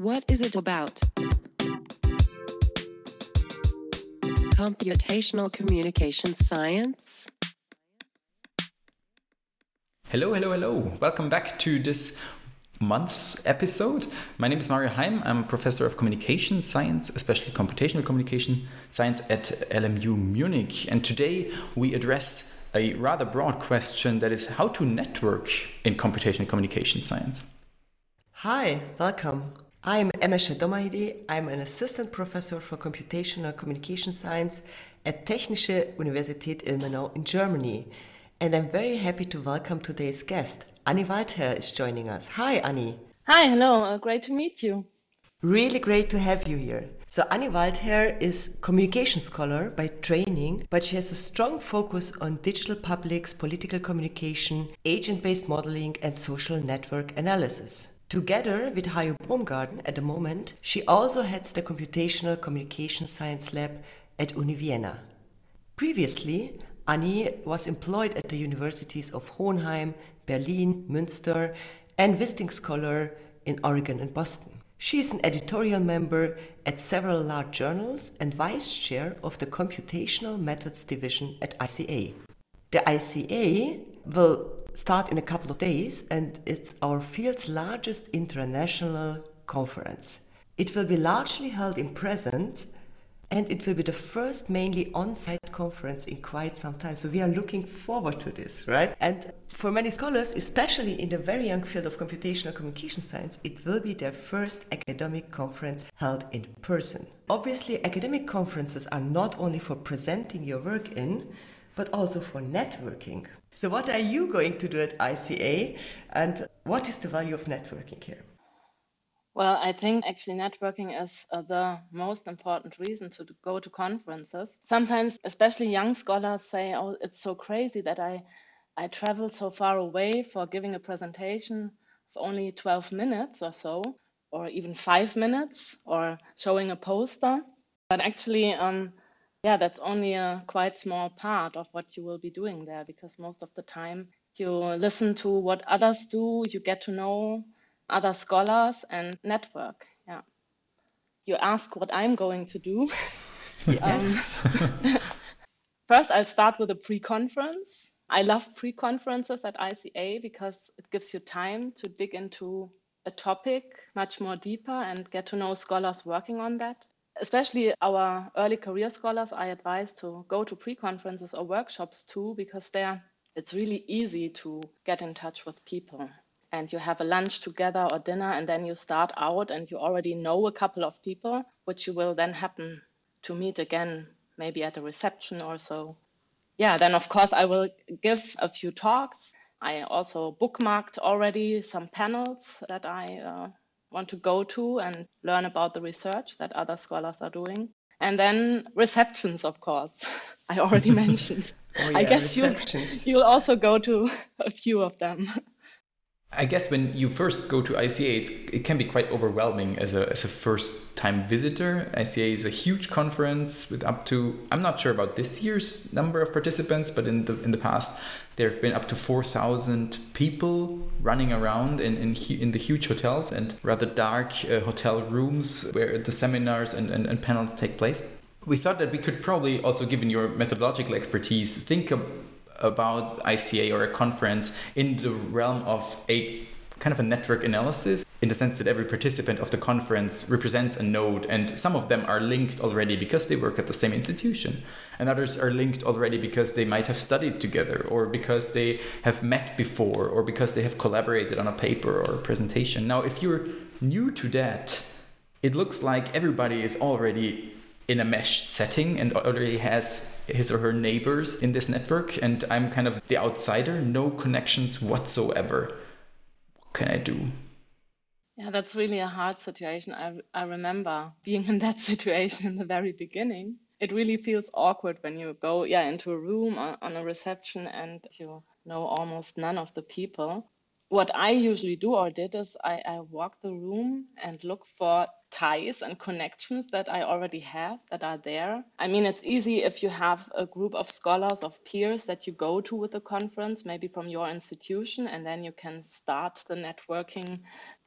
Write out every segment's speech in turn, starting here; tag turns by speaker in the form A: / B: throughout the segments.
A: What is it about? Computational communication science?
B: Hello, hello, hello. Welcome back to this month's episode. My name is Mario Haim. I'm a professor of communication science, especially computational communication science at LMU Munich. And today we address a rather broad question that is how to network in computational communication science.
C: Hi, welcome. I'm Emese Domahidi. I'm an assistant professor for computational communication science at Technische Universität Ilmenau in Germany. And I'm very happy to welcome today's guest. Annie Waldherr is joining us. Hi, Annie.
D: Hi, hello. Uh, great to meet you.
C: Really great to have you here. So Annie Waldherr is communication scholar by training, but she has a strong focus on digital publics, political communication, agent-based modeling, and social network analysis. Together with Hajo Boomgaarden at the moment, she also heads the Computational Communication Science Lab at Uni Vienna. Previously, Annie was employed at the universities of Hohenheim, Berlin, Münster, and visiting scholar in Oregon and Boston. She is an editorial member at several large journals and vice chair of the Computational Methods Division at ICA. The ICA will start in a couple of days and it's our field's largest international conference. It will be largely held in present and it will be the first mainly on-site conference in quite some time. So we are looking forward to this, right? And for many scholars, especially in the very young field of computational communication science, it will be their first academic conference held in person. Obviously, academic conferences are not only for presenting your work in, but also for networking. So what are you going to do at ICA and what is the value of networking here?
D: Well, I think actually networking is uh, the most important reason to go to conferences. Sometimes, especially young scholars say, "Oh, it's so crazy that I I travel so far away for giving a presentation of only 12 minutes or so, or even 5 minutes, or showing a poster." But actually, um, yeah, that's only a quite small part of what you will be doing there because most of the time you listen to what others do, you get to know other scholars and network. Yeah. You ask what I'm going to do.
C: Yes.
D: um, first, I'll start with a pre conference. I love pre conferences at ICA because it gives you time to dig into a topic much more deeper and get to know scholars working on that. Especially our early career scholars, I advise to go to pre conferences or workshops too, because there it's really easy to get in touch with people. And you have a lunch together or dinner and then you start out and you already know a couple of people which you will then happen to meet again maybe at a reception or so. Yeah then of course i will give a few talks. I also bookmarked already some panels that i uh, want to go to and learn about the research that other scholars are doing. And then receptions of course i already oh, mentioned.
C: Oh, yeah,
D: i guess you'll, you'll also go to a few of them.
B: I guess when you first go to ICA, it's, it can be quite overwhelming as a, as a first time visitor. ICA is a huge conference with up to, I'm not sure about this year's number of participants, but in the, in the past, there have been up to 4,000 people running around in, in, in the huge hotels and rather dark uh, hotel rooms where the seminars and, and, and panels take place. We thought that we could probably also, given your methodological expertise, think about ICA or a conference in the realm of a kind of a network analysis in the sense that every participant of the conference represents a node and some of them are linked already because they work at the same institution and others are linked already because they might have studied together or because they have met before or because they have collaborated on a paper or a presentation. Now if you're new to that it looks like everybody is already in a meshed setting and already has his or her neighbors in this network and i'm kind of the outsider no connections whatsoever. What can i do
D: Yeah, that's really a hard situation. I, I remember being in that situation in the very beginning. It really feels awkward when you go, yeah, into a room on, on a reception and you know almost none of the people. What I usually do or did is I, I walk the room and look for ties and connections that I already have that are there. I mean, it's easy if you have a group of scholars, of peers that you go to with a conference, maybe from your institution, and then you can start the networking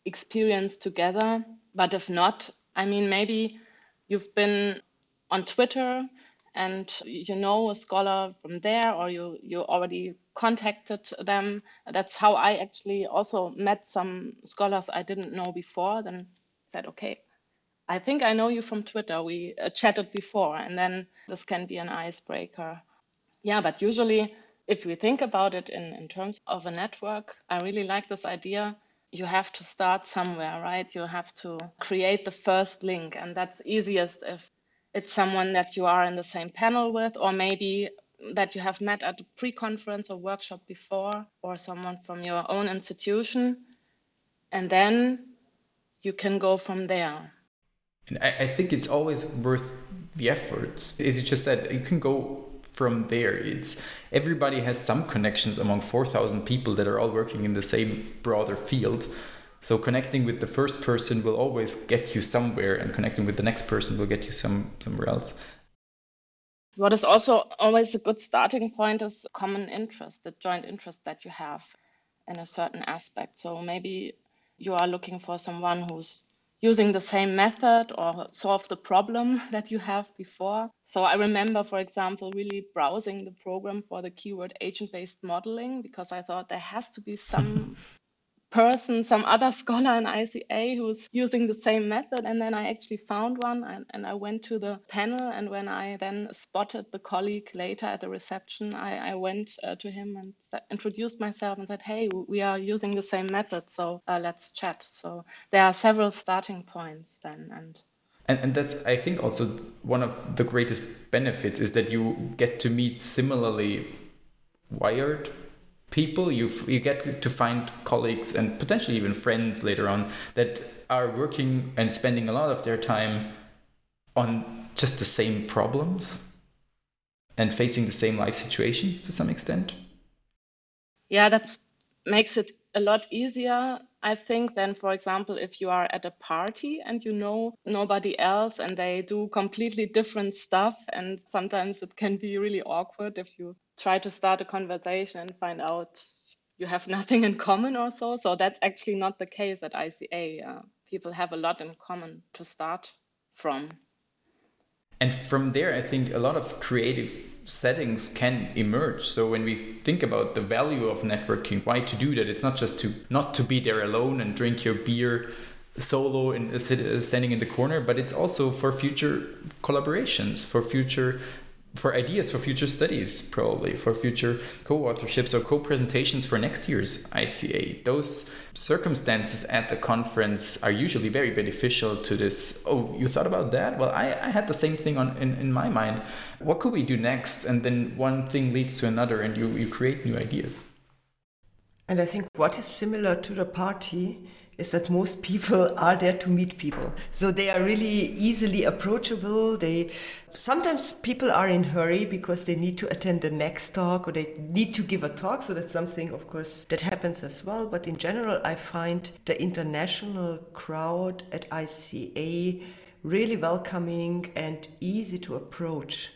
D: experience together. But if not, I mean, maybe you've been on Twitter and you know a scholar from there or you you already contacted them that's how i actually also met some scholars i didn't know before then said okay i think i know you from twitter we uh, chatted before and then this can be an icebreaker yeah but usually if we think about it in, in terms of a network i really like this idea you have to start somewhere right you have to create the first link and that's easiest if it's someone that you are in the same panel with, or maybe that you have met at a pre conference or workshop before, or someone from your own institution. And then you can go from there.
B: And I, I think it's always worth the efforts. Is it just that you can go from there? It's everybody has some connections among 4,000 people that are all working in the same broader field. So connecting with the first person will always get you somewhere, and connecting with the next person will get you some somewhere else.
D: What is also always a good starting point is common interest, the joint interest that you have in a certain aspect. So maybe you are looking for someone who's using the same method or solve the problem that you have before. So I remember, for example, really browsing the program for the keyword agent based modeling because I thought there has to be some person, some other scholar in ICA who's using the same method. And then I actually found one and, and I went to the panel. And when I then spotted the colleague later at the reception, I, I went uh, to him and introduced myself and said, Hey, we are using the same method. So uh, let's chat. So there are several starting points then. And
B: and, and that's i think also one of the greatest benefits is that you get to meet similarly wired people you you get to find colleagues and potentially even friends later on that are working and spending a lot of their time on just the same problems and facing the same life situations to some extent.
D: Yeah that makes it a lot easier I think than for example, if you are at a party and you know nobody else and they do completely different stuff, and sometimes it can be really awkward if you try to start a conversation and find out you have nothing in common or so. So that's actually not the case at ICA. Uh, people have a lot in common to start from.
B: And from there, I think a lot of creative settings can emerge so when we think about the value of networking why to do that it's not just to not to be there alone and drink your beer solo and standing in the corner but it's also for future collaborations for future for ideas for future studies, probably for future co authorships or co presentations for next year's ICA. Those circumstances at the conference are usually very beneficial to this. Oh, you thought about that? Well, I, I had the same thing on in, in my mind. What could we do next? And then one thing leads to another, and you, you create new ideas.
C: And I think what is similar to the party is that most people are there to meet people. So they are really easily approachable. They sometimes people are in hurry because they need to attend the next talk or they need to give a talk. So that's something of course that happens as well. But in general I find the international crowd at ICA really welcoming and easy to approach.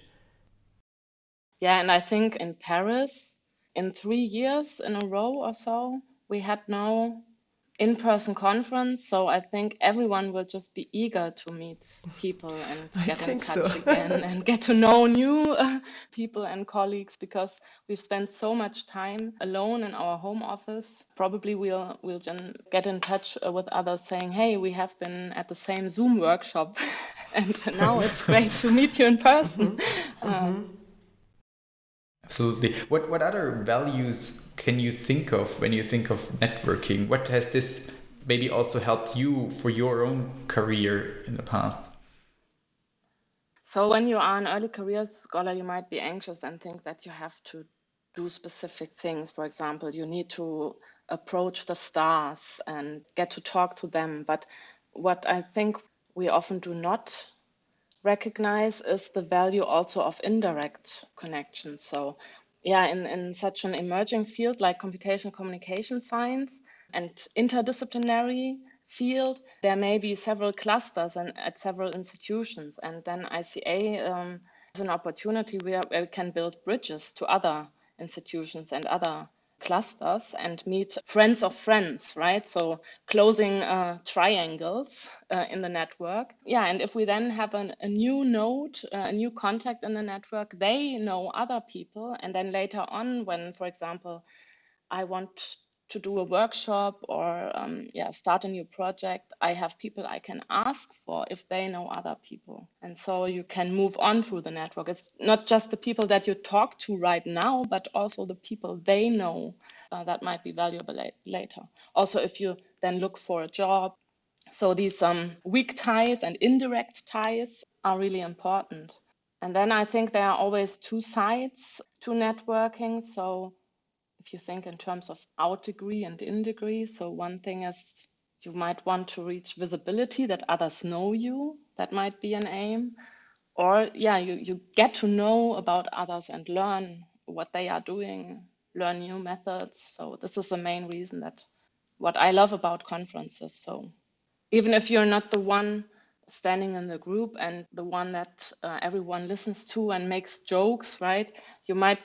D: Yeah, and I think in Paris in three years in a row or so, we had now in-person conference so i think everyone will just be eager to meet people and get in touch so. again and get to know new uh, people and colleagues because we've spent so much time alone in our home office probably we'll we'll get in touch uh, with others saying hey we have been at the same zoom workshop and now it's great to meet you in person mm-hmm. Um,
B: Absolutely. What what other values can you think of when you think of networking? What has this maybe also helped you for your own career in the past?
D: So when you are an early career scholar, you might be anxious and think that you have to do specific things. For example, you need to approach the stars and get to talk to them. But what I think we often do not recognize is the value also of indirect connections. So, yeah, in, in such an emerging field like computational communication science and interdisciplinary field, there may be several clusters and at several institutions, and then ICA um, is an opportunity where, where we can build bridges to other institutions and other clusters and meet friends of friends, right? So closing uh, triangles uh, in the network. Yeah, and if we then have an, a new node, uh, a new contact in the network, they know other people. And then later on, when, for example, I want to do a workshop or um, yeah start a new project i have people i can ask for if they know other people. And so you can move on through the network. It's not just the people that you talk to right now but also the people they know uh, that might be valuable la- later. Also if you then look for a job. So these um, weak ties and indirect ties are really important. And then i think there are always two sides to networking. So if you think in terms of out degree and in degree. So one thing is you might want to reach visibility that others know you. That might be an aim. Or yeah, you, you get to know about others and learn what they are doing, learn new methods. So this is the main reason that what I love about conferences. So even if you're not the one standing in the group and the one that uh, everyone listens to and makes jokes, right? You might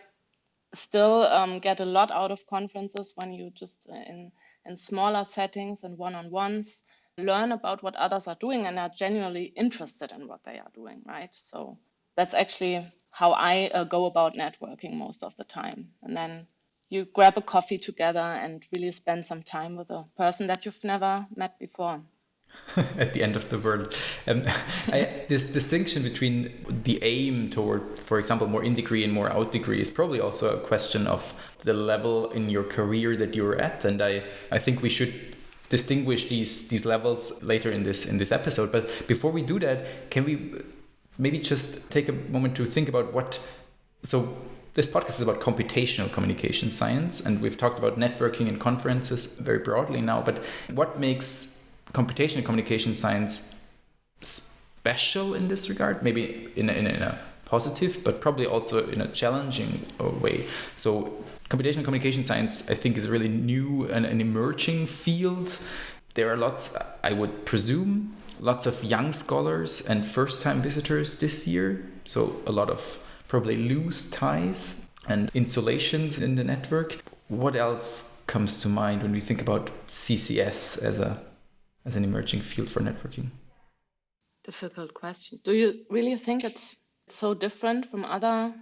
D: still um, get a lot out of conferences when you just uh, in in smaller settings and one-on-ones learn about what others are doing and are genuinely interested in what they are doing right? So that's actually how i uh, go about networking most of the time. And then you grab a coffee together and really spend some time with a person that you've never met before
B: at the end of the world. Um, I, this distinction between the aim toward, for example, more in degree and more out degree is probably also a question of the level in your career that you're at. And I, I think we should distinguish these these levels later in this in this episode. But before we do that, can we maybe just take a moment to think about what so this podcast is about computational communication science and we've talked about networking and conferences very broadly now but what makes computational communication science special in this regard, maybe in a, in a, in a positive, but probably also in a challenging uh, way. So, computational communication science, I think, is a really new and an emerging field. There are lots, I would presume, lots of young scholars and first time visitors this year. So, a lot of probably loose ties and insulations in the network. What else comes to mind when we think about CCS as a as an emerging field for networking?
D: Difficult question. Do you really think it's so different from other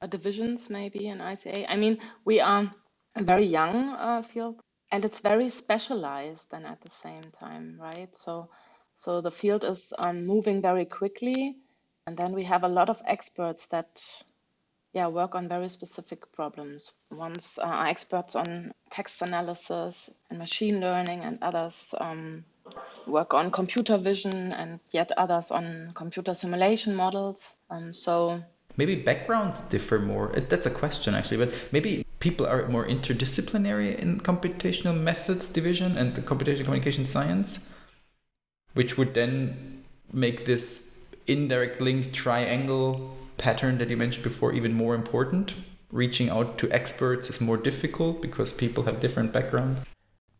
D: uh, divisions, maybe in ICA? I mean, we are a very young uh, field, and it's very specialized, and at the same time, right? So, so the field is um, moving very quickly, and then we have a lot of experts that yeah, work on very specific problems. Ones are experts on text analysis and machine learning, and others um, work on computer vision, and yet others on computer simulation models. Um, so
B: maybe backgrounds differ more. That's a question actually, but maybe people are more interdisciplinary in computational methods division and the computational communication science, which would then make this indirect link triangle pattern that you mentioned before even more important. Reaching out to experts is more difficult because people have different backgrounds.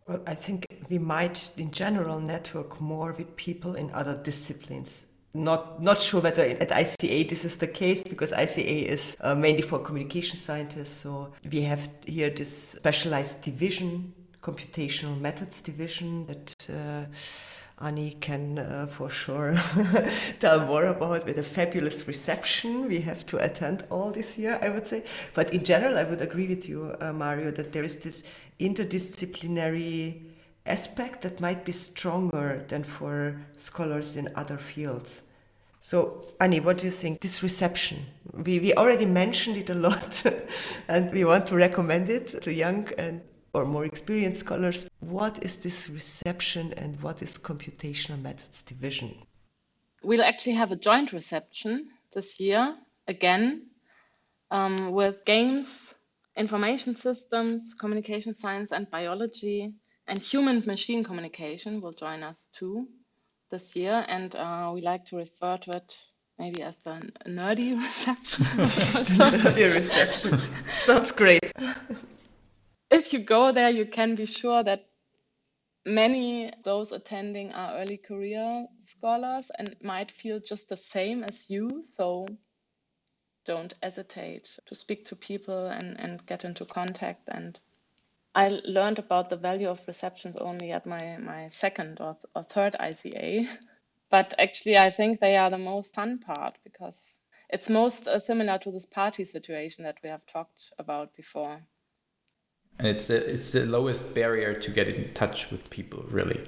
C: Well, I think we might, in general, network more with people in other disciplines. Not not sure whether at ICA this is the case because ICA is uh, mainly for communication scientists. So we have here this specialized division, computational methods division that. Uh, Annie can uh, for sure tell more about with a fabulous reception we have to attend all this year, I would say. But in general, I would agree with you, uh, Mario, that there is this interdisciplinary aspect that might be stronger than for scholars in other fields. So, Annie, what do you think? This reception, we, we already mentioned it a lot, and we want to recommend it to young and or more experienced scholars. What is this reception and what is computational methods division?
D: We'll actually have a joint reception this year again um, with games, information systems, communication science, and biology. And human machine communication will join us too this year. And uh, we like to refer to it maybe as the nerdy reception.
C: nerdy reception. Sounds great
D: if you go there, you can be sure that many those attending are early career scholars and might feel just the same as you. So don't hesitate to speak to people and, and get into contact. And I learned about the value of receptions only at my, my second or, or third ICA. But actually, I think they are the most fun part because it's most uh, similar to this party situation that we have talked about before
B: and it's the, it's the lowest barrier to get in touch with people really.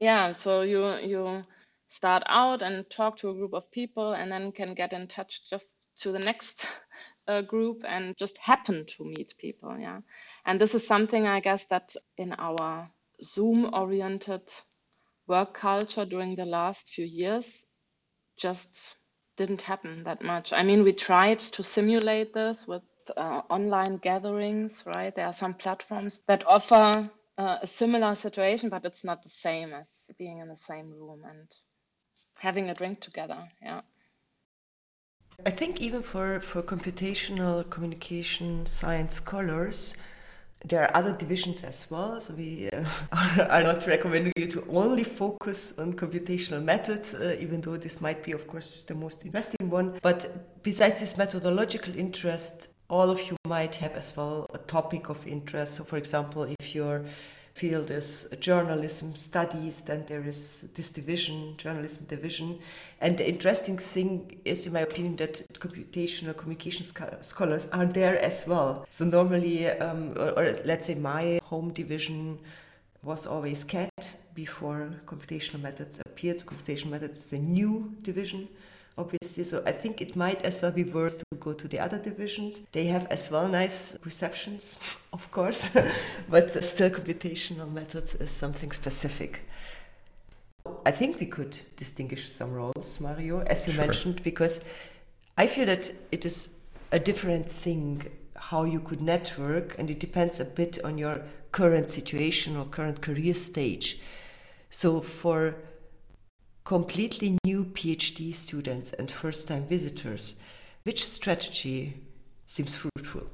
D: Yeah so you you start out and talk to a group of people and then can get in touch just to the next uh, group and just happen to meet people yeah. And this is something i guess that in our zoom oriented work culture during the last few years just didn't happen that much. I mean we tried to simulate this with uh, online gatherings, right? There are some platforms that offer uh, a similar situation, but it's not the same as being in the same room and having a drink together. Yeah.
C: I think even for, for computational communication science scholars, there are other divisions as well. So we uh, are not recommending you to only focus on computational methods, uh, even though this might be, of course, the most interesting one. But besides this methodological interest, all of you might have as well a topic of interest. So, for example, if your field is journalism studies, then there is this division, journalism division. And the interesting thing is, in my opinion, that computational communication scholars are there as well. So, normally, um, or, or let's say my home division was always CAT before computational methods appeared. So, computational methods is a new division So I think it might as well be worth to go to the other divisions. They have as well nice receptions, of course, but still computational methods is something specific. I think we could distinguish some roles, Mario, as you sure. mentioned, because I feel that it is a different thing how you could network, and it depends a bit on your current situation or current career stage. So for completely new PhD students and first time visitors, which strategy seems fruitful?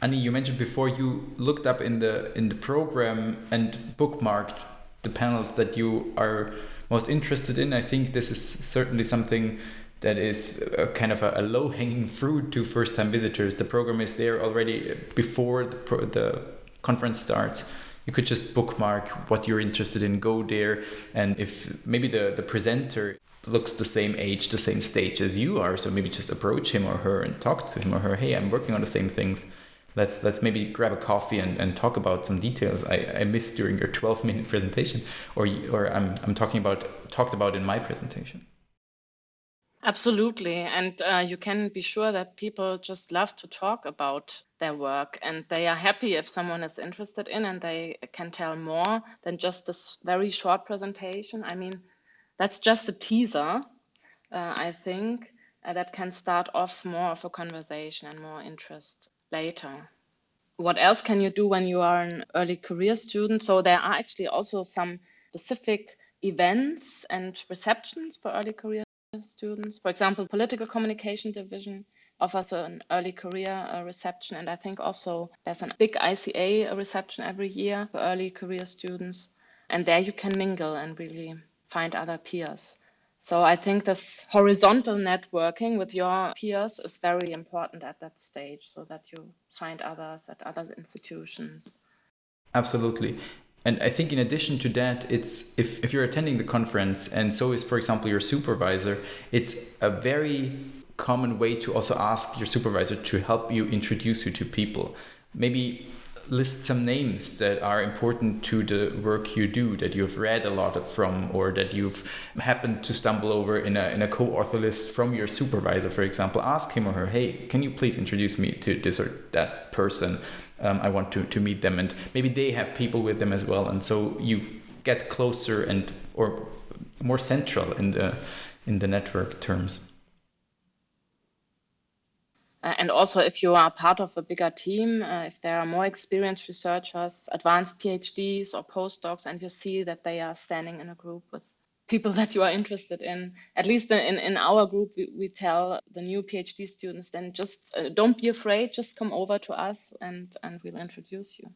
B: Annie, you mentioned before you looked up in the in the program and bookmarked the panels that you are most interested in. I think this is certainly something that is a kind of a, a low hanging fruit to first time visitors. The program is there already before the, the conference starts you could just bookmark what you're interested in, go there, and if maybe the the presenter looks the same age, the same stage as you are, so maybe just approach him or her and talk to him or her. Hey, I'm working on the same things. Let's let's maybe grab a coffee and, and talk about some details I, I missed during your 12 minute presentation, or or I'm I'm talking about talked about in my presentation.
D: Absolutely. And uh, you can be sure that people just love to talk about their work and they are happy if someone is interested in and they can tell more than just this very short presentation. I mean, that's just a teaser, uh, I think, uh, that can start off more of a conversation and more interest later. What else can you do when you are an early career student? So there are actually also some specific events and receptions for early career students. For example, political communication division offers an early career uh, reception, and I think also there's a big ICA reception every year for early career students, and there you can mingle and really find other peers. So I think this horizontal networking with your peers is very important at that stage, so that you find others at other institutions.
B: Absolutely. And I think in addition to that, it's if, if you're attending the conference and so is, for example, your supervisor, it's a very common way to also ask your supervisor to help you introduce you to people. Maybe list some names that are important to the work you do that you've read a lot from or that you've happened to stumble over in a, in a co-author list from your supervisor for example. Ask him or her hey can you please introduce me to this or that person? Um, I want to, to meet them. And maybe they have people with them as well. And so you get closer and or more central in the in the network terms
D: uh, and also if you are part of a bigger team uh, if there are more experienced researchers advanced phds or postdocs and you see that they are standing in a group with people that you are interested in. At least in, in our group, we, we tell the new PhD students then just uh, don't be afraid, just come over to us and, and we'll introduce you.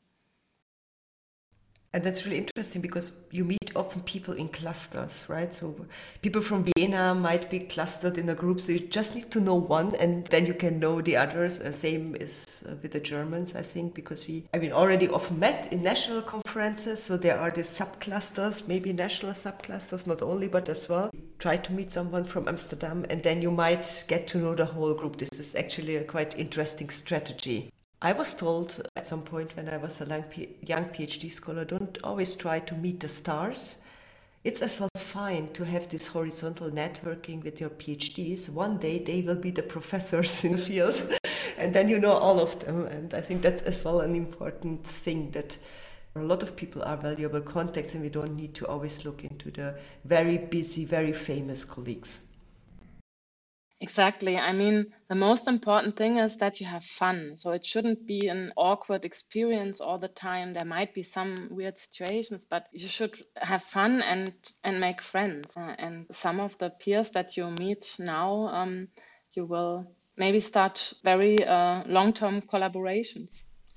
C: And that's really interesting because you meet often people in clusters, right? So people from Vienna might be clustered in a group, so you just need to know one, and then you can know the others. Uh, same is uh, with the Germans, I think, because we, I mean, already often met in national conferences, so there are these subclusters, maybe national subclusters, not only but as well. Try to meet someone from Amsterdam, and then you might get to know the whole group. This is actually a quite interesting strategy. I was told at some point when I was a young PhD scholar don't always try to meet the stars. It's as well fine to have this horizontal networking with your PhDs. One day they will be the professors in the field, and then you know all of them. And I think that's as well an important thing that a lot of people are valuable contacts, and we don't need to always look into the very busy, very famous colleagues.
D: Exactly. I mean, the most important thing is that you have fun. So it shouldn't be an awkward experience all the time. There might be some weird situations, but you should have fun and and make friends. Uh, and some of the peers that you meet now, um, you will maybe start very uh, long-term collaborations.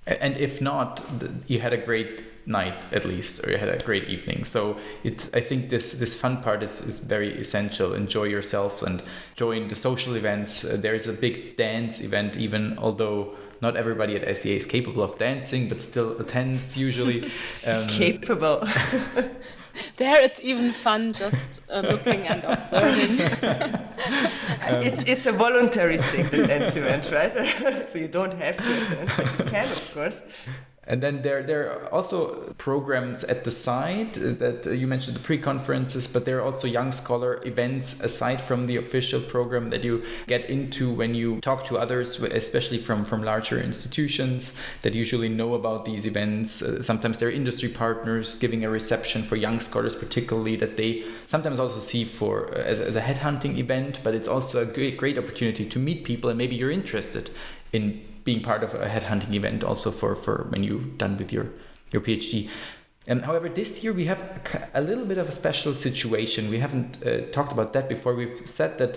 B: And if not, you had a great night at least, or you had a great evening. So it's I think this this fun part is, is very essential. Enjoy yourselves and join the social events. Uh, there is a big dance event, even although not everybody at ICA is capable of dancing, but still attends usually.
C: Um, capable.
D: there it's even fun just uh, looking and observing.
C: um, it's it's a voluntary thing, the dance event, right? so you don't have to attend. You can, of course.
B: And then there, there are also programs at the side that uh, you mentioned the pre-conferences, but there are also young scholar events aside from the official program that you get into when you talk to others, especially from, from larger institutions that usually know about these events. Uh, sometimes they're industry partners giving a reception for young scholars, particularly that they sometimes also see for uh, as, as a headhunting event, but it's also a great, great opportunity to meet people and maybe you're interested in being part of a headhunting event also for, for when you're done with your, your PhD. Um, however, this year we have a, little bit of a special situation. We haven't uh, talked about that before. We've said that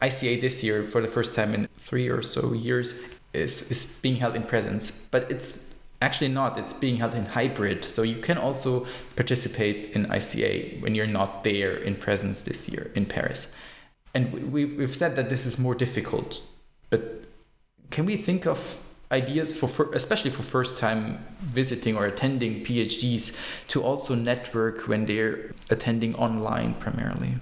B: ICA this year, for the first time in three or so years, is, is being held in presence. But it's actually not, it's being held in hybrid. So you can also participate in ICA when you're not there in presence this year in Paris. And we've, we've said that this is more difficult. But can we think of ideas for, for, especially for first time visiting or attending phds to also network when they're attending online primarily?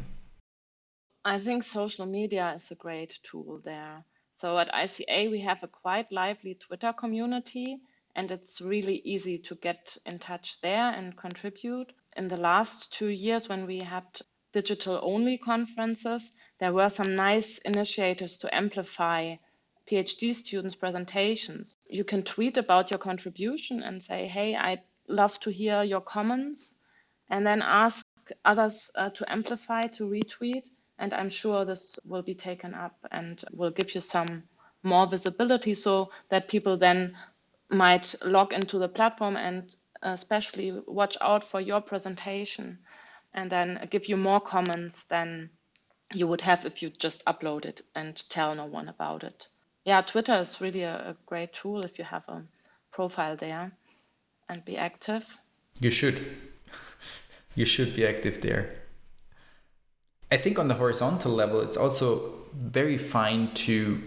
D: I think social media is a great tool there. So at ica we have a quite lively twitter community and it's really easy to get in touch there and contribute. In the last two years when we had digital only conferences there were some nice initiatives to amplify PhD students' presentations. You can tweet about your contribution and say, hey, I'd love to hear your comments, and then ask others uh, to amplify, to retweet. And I'm sure this will be taken up and will give you some more visibility so that people then might log into the platform and especially watch out for your presentation and then give you more comments than you would have if you just upload it and tell no one about it yeah, Twitter is really a, a great tool if you have a profile there and be active.
B: You should. you should be active there. I think on the horizontal level, it's also very fine to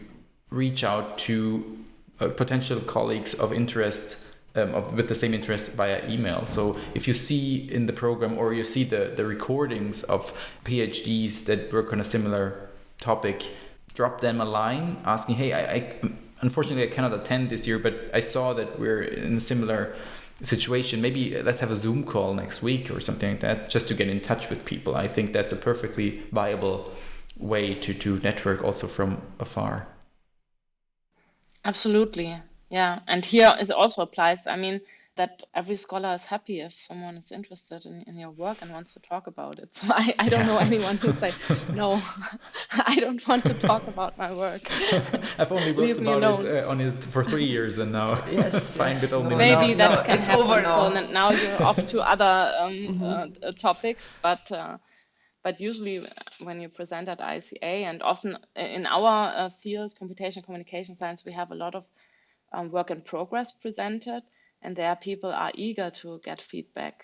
B: reach out to uh, potential colleagues of interest um, of, with the same interest via email. So if you see in the program or you see the, the recordings of PhDs that work on a similar topic, drop them a line asking, hey, I, I unfortunately I cannot attend this year, but I saw that we're in a similar situation. Maybe uh, let's have a Zoom call next week or something like that, just to get in touch with people. I think that's a perfectly viable way to to network also from afar.
D: Absolutely, yeah. And here it also applies. I mean, that every scholar is happy if someone is interested in, in your work and wants to talk about it. So I, I don't know anyone who's like, no, I don't want to talk about my work.
B: I've only worked about it uh, on it for three years and now
C: yes,
B: find
C: yes,
B: it only
C: no,
D: Maybe
C: no,
D: that
C: no,
D: can
C: it's
D: happen.
C: Over now.
D: So now you're off to other um,
C: mm-hmm.
D: uh, topics, but uh, but usually when you present at ICA and often in our uh, field, computation communication science, we have a lot of um, work in progress presented And there, people are eager to get feedback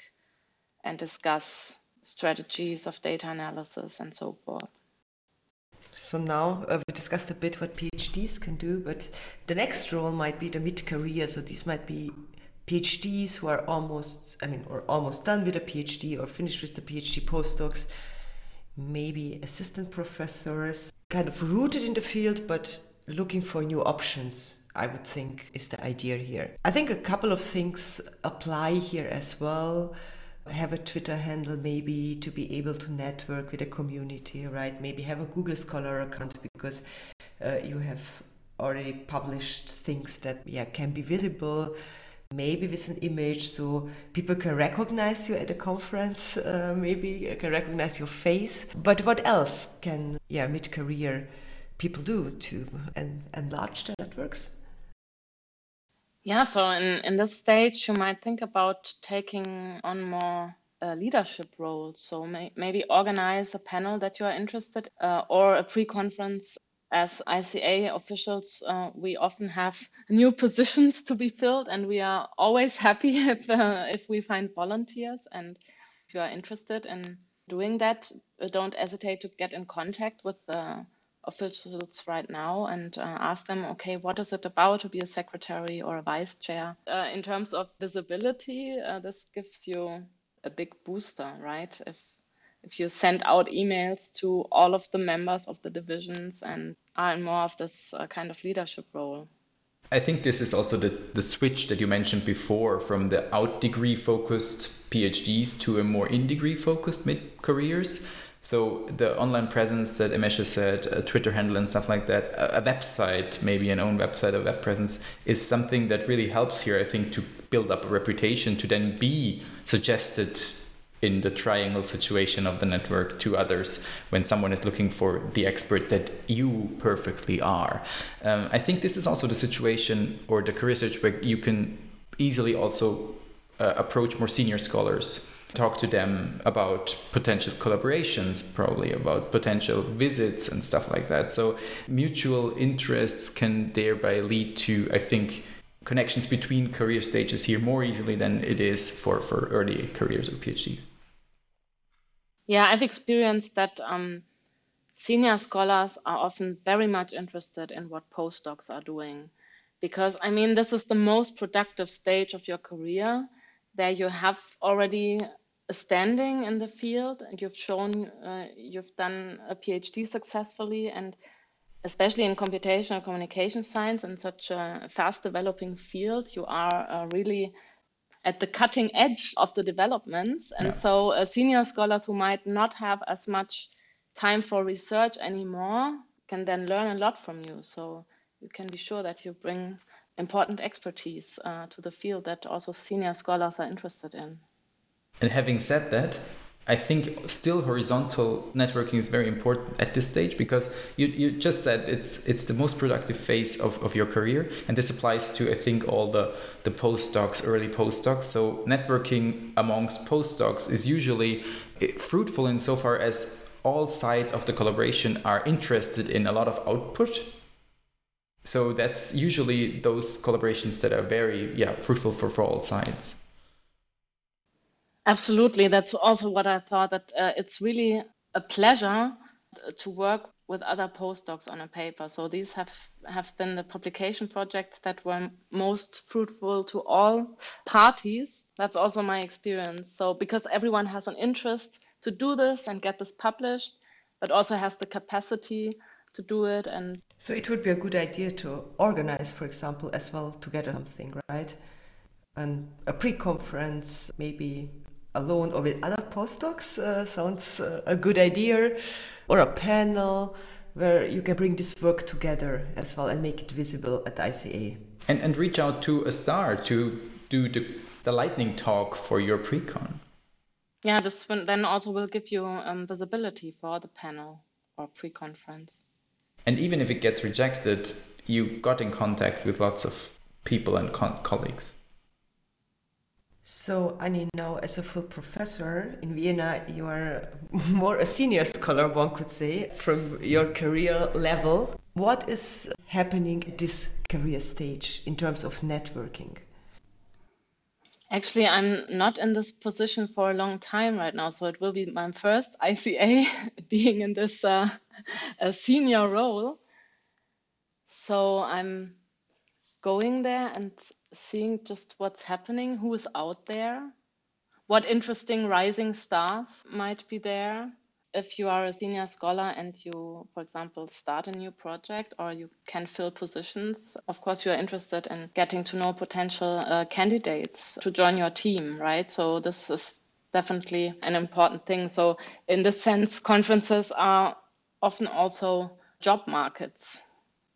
D: and discuss strategies of data analysis and so forth.
C: So now uh, we discussed a bit what PhDs can do, but the next role might be the mid-career. So these might be PhDs who are almost, I mean, or almost done with a PhD or finished with the PhD postdocs, maybe assistant professors, kind of rooted in the field, but looking for new options. I would think is the idea here. I think a couple of things apply here as well have a Twitter handle maybe to be able to network with a community, right? Maybe have a Google Scholar account because uh, you have already published things that yeah can be visible maybe with an image so people can recognize you at a conference uh, maybe can recognize your face but what else can yeah mid-career people do to en- enlarge their networks
D: yeah, so in, in this stage, you might think about taking on more uh, leadership roles. So may, maybe organize a panel that you are interested uh, or a pre-conference. As ICA officials, uh, we often have new positions to be filled, and we are always happy if uh, if we find volunteers. And if you are interested in doing that, uh, don't hesitate to get in contact with the officials right now and uh, ask them, okay, what is it about to be a secretary or a vice chair? Uh, in terms of visibility, uh, this gives you a big booster, right? If if you send out emails to all of the members of the divisions and are in more of this uh, kind of leadership role.
B: I think this is also the, the switch that you mentioned before from the out degree focused PhDs to a more in degree focused mid careers so the online presence that Emese said, a Twitter handle and stuff like that, a, website, maybe an own website, a web presence, is something that really helps here, I think, to build up a reputation to then be suggested in the triangle situation of the network to others when someone is looking for the expert that you perfectly are. Um, I think this is also the situation or the career search where you can easily also uh, approach more senior scholars talk to them about potential collaborations, probably about potential visits and stuff like that. So mutual interests can thereby lead to, I think, connections between career stages here more easily than it is for, for early careers or PhDs.
D: Yeah, I've experienced that um, senior scholars are often very much interested in what postdocs are doing. Because, I mean, this is the most productive stage of your career there you have already a standing in the field and you've shown uh, you've done a PhD successfully and especially in computational communication science in such a fast developing field you are uh, really at the cutting edge of the developments and yeah. so uh, senior scholars who might not have as much time for research anymore can then learn a lot from you so you can be sure that you bring important expertise uh, to the field that also senior scholars are interested in
B: and having said that, I think still horizontal networking is very important at this stage because you, you just said it's it's the most productive phase of, of your career and this applies to I think all the, the postdocs, early postdocs. So networking amongst postdocs is usually eh, fruitful insofar as all sides of the collaboration are interested in a lot of output. So that's usually those collaborations that are very yeah fruitful for, for all sides.
D: Absolutely. That's also what I thought that uh, it's really a pleasure to work with other postdocs on a paper. So these have, have been the publication projects that were most fruitful to all parties. That's also my experience. So because everyone has an interest to do this and get this published, but also has the capacity to do it and
C: so it would be a good idea to organize for example as well together something right and a pre-conference maybe alone or with other postdocs uh, sounds uh, a good idea, or a panel where you can bring this work together as well and make it visible at ICA.
B: And, and reach out to a star to do the, the lightning talk for your precon.
D: Yeah, this then also will give you um, visibility for the panel or pre-conference.
B: And even if it gets rejected, you got in contact with lots of people and colleagues.
C: So, Annie, now as a full professor in Vienna, you are more a senior scholar, one could say, from your career level. What is happening at this career stage in terms of networking?
D: Actually, I'm not in this position for a long time right now, so it will be my first ICA being in this uh, senior role. So I'm going there and seeing just what's happening, who is out there, what interesting rising stars might be there. If you are a senior scholar and you, for example, start a new project or you can fill positions, of course, you are interested in getting to know potential uh, candidates to join your team, right? So, this is definitely an important thing. So, in this sense, conferences are often also job markets,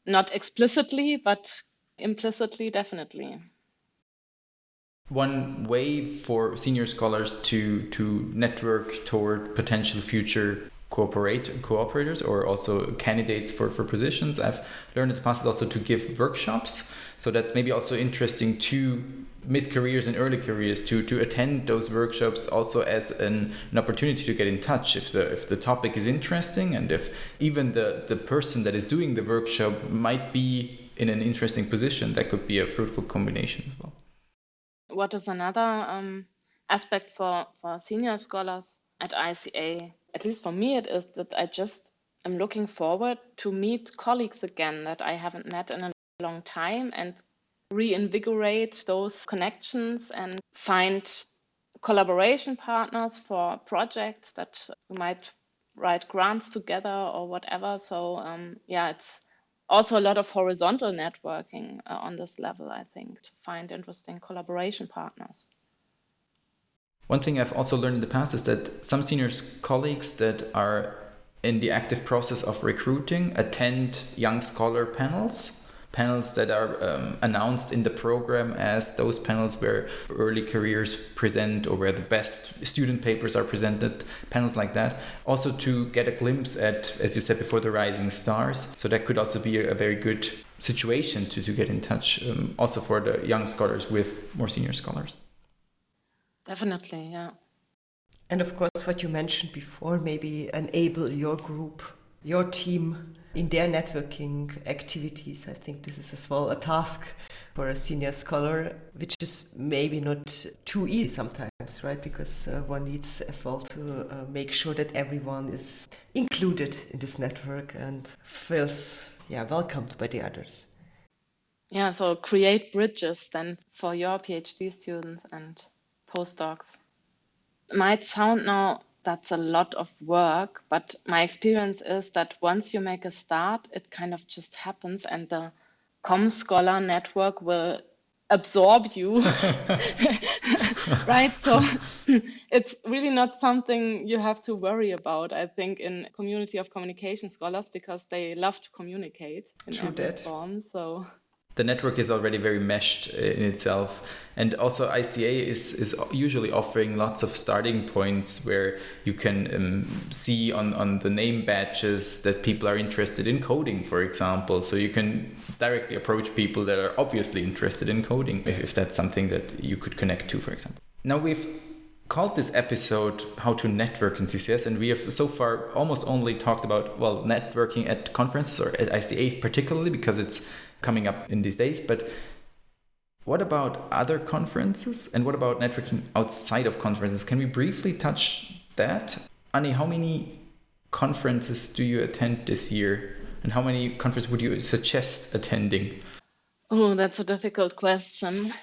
D: not explicitly, but implicitly, definitely.
B: One way for senior scholars to to network toward potential future cooperate cooperators or also candidates for, for positions I've learned in the past is also to give workshops. So that's maybe also interesting to mid careers and early careers to to attend those workshops also as an, an opportunity to get in touch if the if the topic is interesting and if even the the person that is doing the workshop might be in an interesting position that could be a fruitful combination as well
D: what is another um, aspect for, for senior scholars at ICA? At least for me, it is that I just am looking forward to meet colleagues again that I haven't met in a long time and reinvigorate those connections and find collaboration partners for projects that we might write grants together or whatever. So um, yeah, it's also a lot of horizontal networking uh, on this level, I think, to find interesting collaboration partners.
B: One thing I've also learned in the past is that some senior colleagues that are in the active process of recruiting attend young scholar panels panels that are um, announced in the program as those panels where early careers present or where the best student papers are presented, panels like that. Also to get a glimpse at, as you said before, the rising stars. So that could also be a, a very good situation to, to get in touch, um, also for the young scholars with more senior scholars.
D: Definitely, yeah.
C: And of course, what you mentioned before, maybe enable your group, your team in their networking activities. I think this is as well a task for a senior scholar, which is maybe not too easy sometimes, right? Because uh, one needs as well to uh, make sure that everyone is included in this network and feels yeah welcomed by the others.
D: Yeah, so create bridges then for your PhD students and postdocs. Might sound now that's a lot of work. But my experience is that once you make a start, it kind of just happens, and the Com Scholar network will absorb you. right? So it's really not something you have to worry about, I think, in community of communication scholars because they love to communicate in
C: True
D: every form. So
B: the network is already very meshed uh, in itself. And also ica is, is usually offering lots of starting points where you can um, see on, on the name badges that people are interested in coding for example. So you can directly approach people that are obviously interested in coding if, if that's something that you could connect to for example. Now we've called this episode how to network in ccs and we have so far almost only talked about well networking at conferences or at ica particularly because it's coming up in these days. But what about other conferences and what about networking outside of conferences? Can we briefly touch that? Annie, how many conferences do you attend this year? And how many conferences would you suggest attending?
D: Oh, that's a difficult question.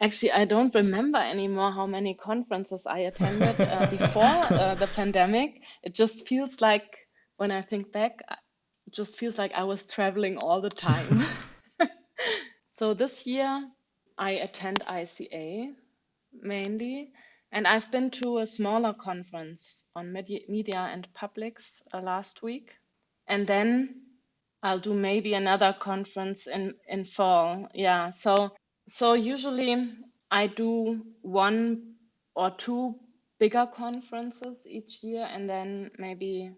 D: Actually, I don't remember anymore how many conferences I attended uh, before uh, the pandemic. It just feels like, when I think back, it just feels like I was traveling all the time. So this year I attend ICA mainly, and I've been to a smaller conference on media and publics uh, last week, and then I'll do maybe another conference in in fall. Yeah, so so usually I do one or two bigger conferences each year, and then maybe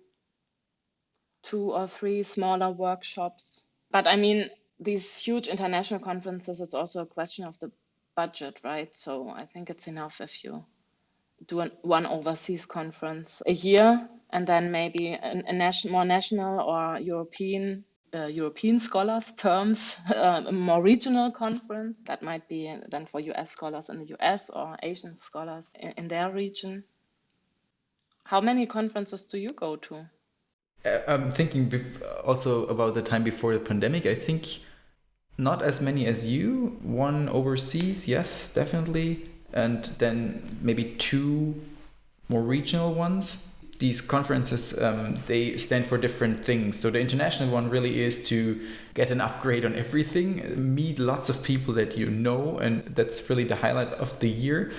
D: two or three smaller workshops. But I mean, these huge international conferences, it's also a question of the budget, right? So I think it's enough if you do an, one overseas conference a year and then maybe a, a nation, more national or European uh, European scholars terms, uh, a more regional conference that might be then for US scholars in the US or Asian scholars in, in their region. How many conferences do you go to?
B: Uh, I'm thinking also about the time before the pandemic. I think not as many as you. One overseas, yes, definitely, and then maybe two more regional ones. These conferences um, they stand for different things. So the international one really is to get an upgrade on everything, meet lots of people that you know, and that's really the highlight of the year.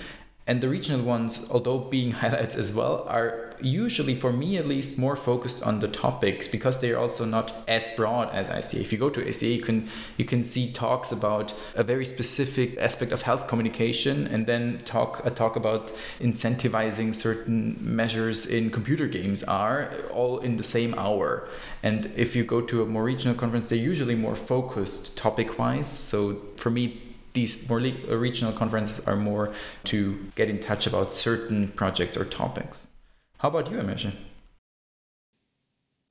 B: And the regional ones, although being highlights as well, are usually, for me at least, more focused on the topics because they are also not as broad as ICA. If you go to ICA, you can you can see talks about a very specific aspect of health communication, and then talk a talk about incentivizing certain measures in computer games are all in the same hour. And if you go to a more regional conference, they're usually more focused topic wise. So for me, these more uh, regional conferences are more to get in touch about certain projects or topics. How about you, Emese?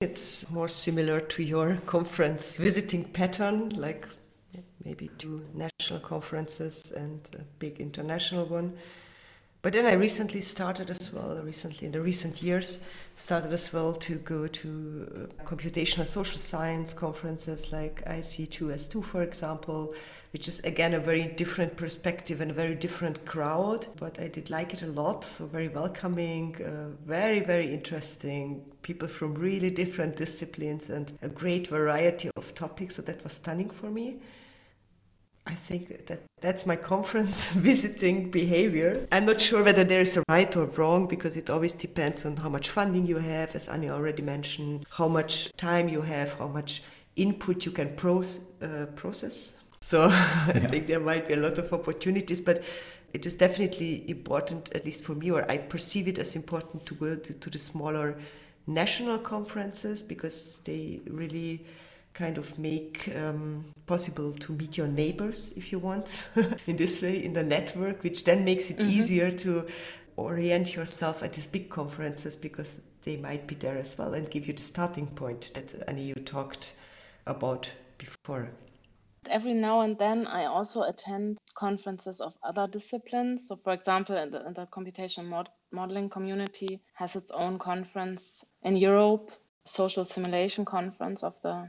C: It's more similar to your conference visiting pattern, like maybe two national conferences and a big international one. But then I recently started as well, recently in the recent years, started as well to go to uh, computational social science conferences like IC2S2, for example, which is again a very different perspective and a very different crowd. But I did like it a lot, so very welcoming, uh, very, very interesting, people from really different disciplines and a great variety of topics, so that was stunning for me. I think that that's my conference visiting behavior. I'm not sure whether there is a right or wrong because it always depends on how much funding you have, as Annie already mentioned, how much time you have, how much input you can pros, uh, process. So I yeah. think there might be a lot of opportunities, but it is definitely important, at least for me, or I perceive it as important to go to, to the smaller national conferences because they really kind of make um, possible to meet your neighbors if you want in this way in the network which then makes it mm-hmm. easier to orient yourself at these big conferences because they might be there as well and give you the starting point that Annie you talked about before.
D: Every now and then, I also attend conferences of other disciplines. So, for example, the, the computational mod- modeling community has its own conference in Europe, social simulation conference of the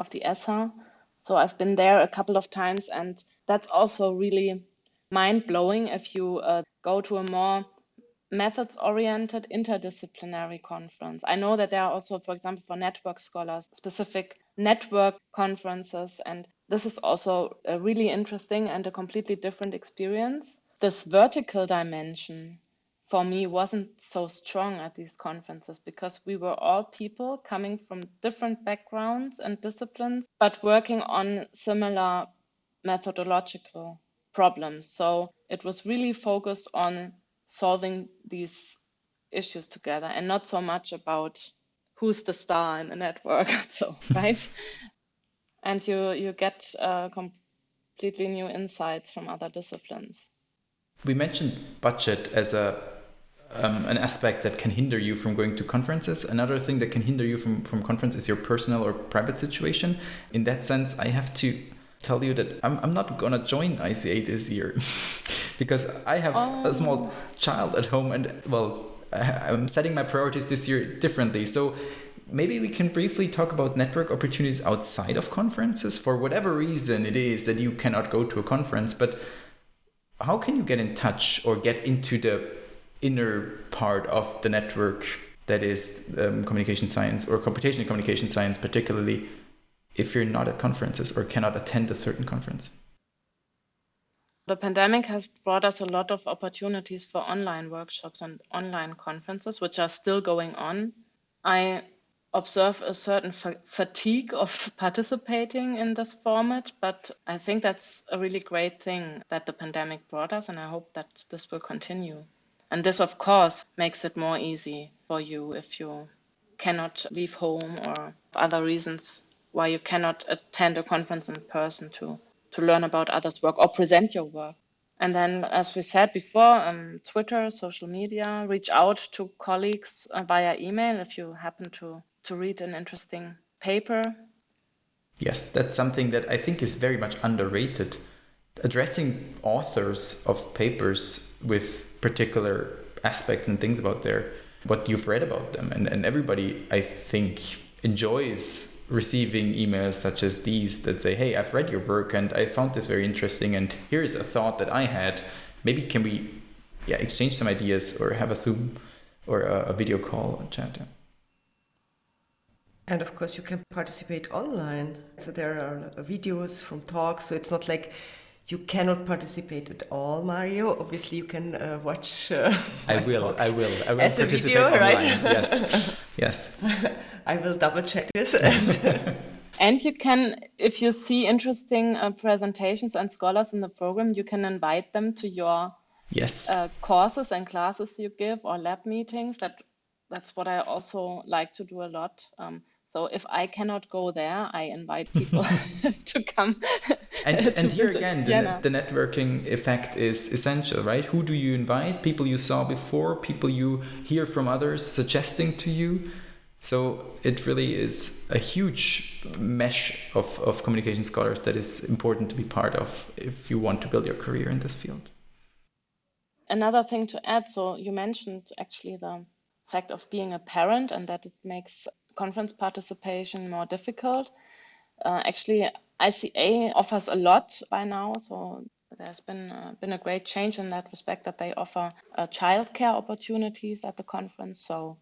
D: of the ESSA. So I've been there a couple of times, and that's also really mind blowing if you uh, go to a more methods oriented interdisciplinary conference. I know that there are also, for example, for network scholars, specific network conferences, and this is also a really interesting and a completely different experience. This vertical dimension for me wasn't so strong at these conferences because we were all people coming from different backgrounds and disciplines, but working on similar methodological problems. So it was really focused on solving these issues together and not so much about who's the star in the network. so right, and you you get uh, completely new insights from other disciplines.
B: We mentioned budget as a um, an aspect that can hinder you from going to conferences. Another thing that can hinder you from, from conference is your personal or private situation. In that sense, I have to tell you that I'm, I'm not gonna join ICA this year because I have oh. a small child at home and well, I'm setting my priorities this year differently. So maybe we can briefly talk about network opportunities outside of conferences for whatever reason it is that you cannot go to a conference, but how can you get in touch or get into the inner part of the network that is um, communication science or computational communication science, particularly if you're not at conferences or cannot attend a certain conference?
D: The pandemic has brought us a lot of opportunities for online workshops and online conferences, which are still going on. I observe a certain fa- fatigue of participating in this format, but I think that's a really great thing that the pandemic brought us, and I hope that this will continue. And this, of course, makes it more easy for you if you cannot leave home or other reasons why you cannot attend a conference in person to, to learn about others' work or present your work. And then, as we said before, um, Twitter, social media, reach out to colleagues uh, via email if you happen to, to read an interesting paper.
B: Yes, that's something that I think is very much underrated. Addressing authors of papers with particular aspects and things about their what you've read about them and, and everybody I think enjoys receiving emails such as these that say, Hey, I've read your work and I found this very interesting and here's a thought that I had. Maybe can we yeah, exchange some ideas or have a Zoom or a, a video call chat. Yeah.
C: And of course, you can participate online. So there are uh, videos from talks. So it's not like you cannot participate at all, Mario. Obviously, you can uh, watch. Uh,
B: I will. I will. I will
C: as a video,
B: online.
C: right?
B: yes. Yes.
C: I will double check this.
D: and you can, if you see interesting uh, presentations and scholars in the program, you can invite them to your
B: yes
D: uh, courses and classes you give or lab meetings. That that's what I also like to do a lot. Um, so if I cannot go there, I invite people to come.
B: And, to and here again, the, the, networking effect is essential, right? Who do you invite? People you saw before, people you hear from others suggesting to you. So it really is a huge mesh of, of communication scholars that is important to be part of if you want to build your career in this field.
D: Another thing to add so you mentioned actually the fact of being a parent and that it makes conference participation more difficult. Uh, actually, ICA offers a lot by now, so there's been uh, been a great change in that respect that they offer uh, childcare opportunities at the conference. So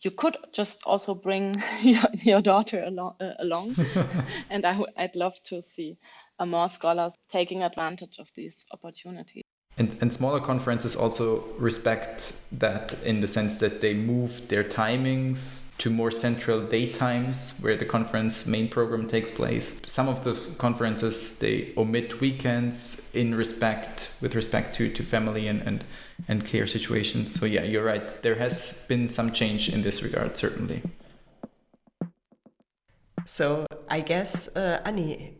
D: you could just also bring your, your daughter along, uh, along. and I, would love to see uh, more scholars taking advantage of these opportunities.
B: And, and smaller conferences also respect that in the sense that they move their timings to more central day times where the conference main program takes place. Some of those conferences they omit weekends in respect with respect to, to family and, and, and care situations. So yeah, you're right. There has been some change in this regard, certainly.
C: So I guess uh, Annie,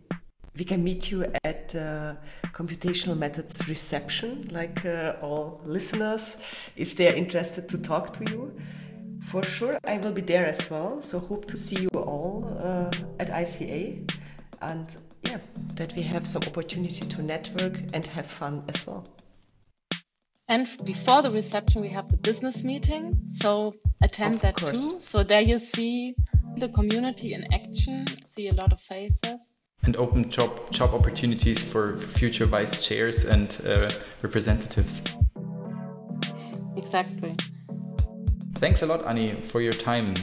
C: we can meet you at uh, computational methods reception like uh, all listeners if they're interested to talk to you. For sure i will be there as well so hope to see you all uh, at ica and yeah that we have some opportunity to network and have fun as well.
D: And before the reception we have the business meeting so attend of that course. too so there you see the community in action see a lot of faces
B: and open job job opportunities for future vice chairs and uh, representatives.
D: Exactly.
B: Thanks a lot, Annie, for your time.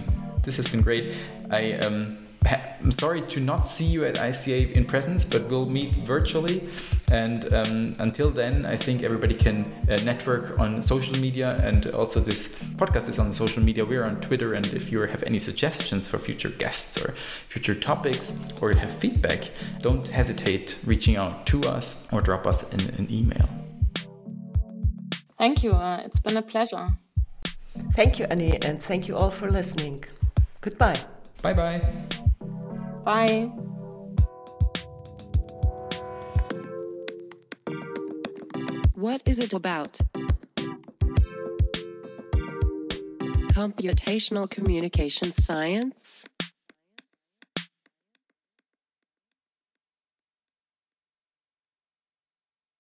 B: This has been great. I um, I'm sorry to not see you at ICA in presence, but we'll meet virtually. And um, until then, I think everybody can uh, network on social media. And also, this podcast is on social media. We're on Twitter. And if you have any suggestions for future guests or future topics, or you have feedback, don't hesitate reaching out to us or drop us an, an email.
D: Thank you. Uh, it's been a pleasure.
C: Thank you, Annie, and thank you all for listening. Goodbye.
B: Bye bye.
D: Bye.
A: What is it about? Computational communication science?